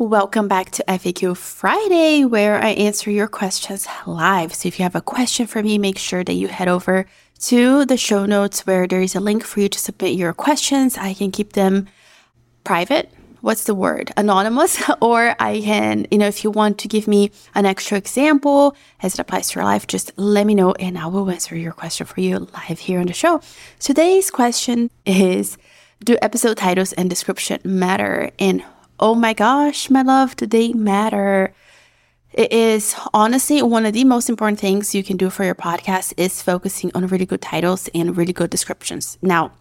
Welcome back to FAQ Friday, where I answer your questions live. So if you have a question for me, make sure that you head over to the show notes where there is a link for you to submit your questions. I can keep them private. What's the word? Anonymous. or I can, you know, if you want to give me an extra example as it applies to your life, just let me know and I will answer your question for you live here on the show. Today's question is Do episode titles and description matter? And oh my gosh, my love, do they matter? It is honestly one of the most important things you can do for your podcast is focusing on really good titles and really good descriptions. Now,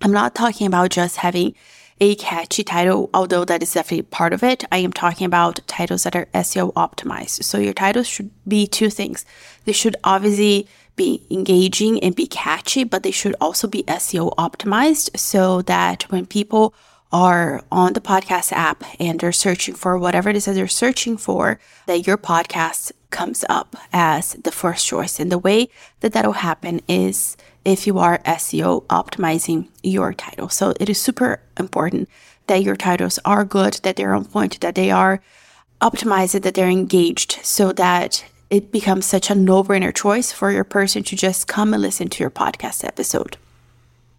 I'm not talking about just having a catchy title, although that is definitely part of it. I am talking about titles that are SEO optimized. So your titles should be two things. They should obviously be engaging and be catchy, but they should also be SEO optimized so that when people are on the podcast app and they're searching for whatever it is that they're searching for, that your podcast comes up as the first choice. And the way that that'll happen is if you are SEO optimizing your title. So it is super important that your titles are good, that they're on point, that they are optimized, that they're engaged so that it becomes such a no brainer choice for your person to just come and listen to your podcast episode.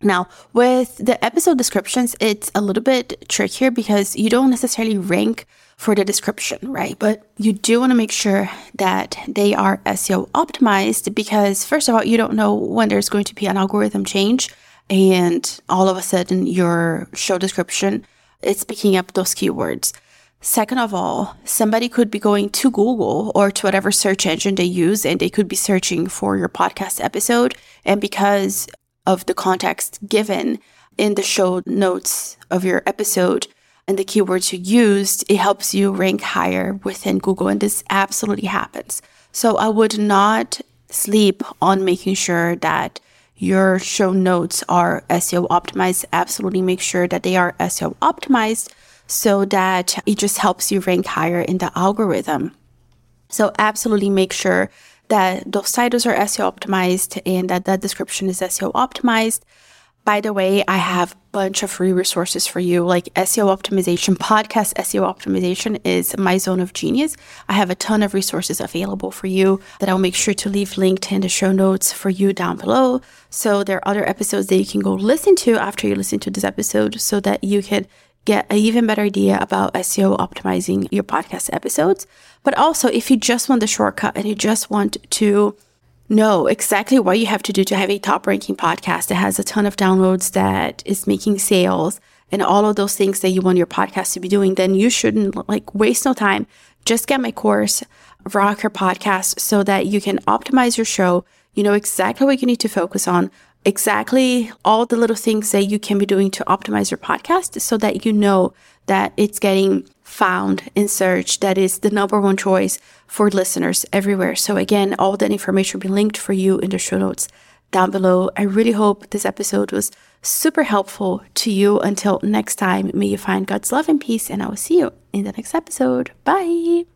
Now, with the episode descriptions, it's a little bit trickier because you don't necessarily rank for the description, right? But you do want to make sure that they are SEO optimized because, first of all, you don't know when there's going to be an algorithm change and all of a sudden your show description is picking up those keywords. Second of all, somebody could be going to Google or to whatever search engine they use and they could be searching for your podcast episode. And because of the context given in the show notes of your episode and the keywords you used, it helps you rank higher within Google. And this absolutely happens. So I would not sleep on making sure that your show notes are SEO optimized. Absolutely make sure that they are SEO optimized so that it just helps you rank higher in the algorithm. So absolutely make sure that those titles are SEO optimized and that that description is SEO optimized. By the way, I have a bunch of free resources for you, like SEO optimization, podcast SEO optimization is my zone of genius. I have a ton of resources available for you that I'll make sure to leave linked in the show notes for you down below. So there are other episodes that you can go listen to after you listen to this episode so that you can get an even better idea about SEO optimizing your podcast episodes. But also, if you just want the shortcut and you just want to know exactly what you have to do to have a top ranking podcast that has a ton of downloads, that is making sales, and all of those things that you want your podcast to be doing, then you shouldn't like waste no time. Just get my course, Rock Your Podcast, so that you can optimize your show. You know exactly what you need to focus on exactly all the little things that you can be doing to optimize your podcast so that you know that it's getting found in search that is the number one choice for listeners everywhere. So again, all that information will be linked for you in the show notes down below. I really hope this episode was super helpful to you. Until next time, may you find God's love and peace, and I will see you in the next episode. Bye.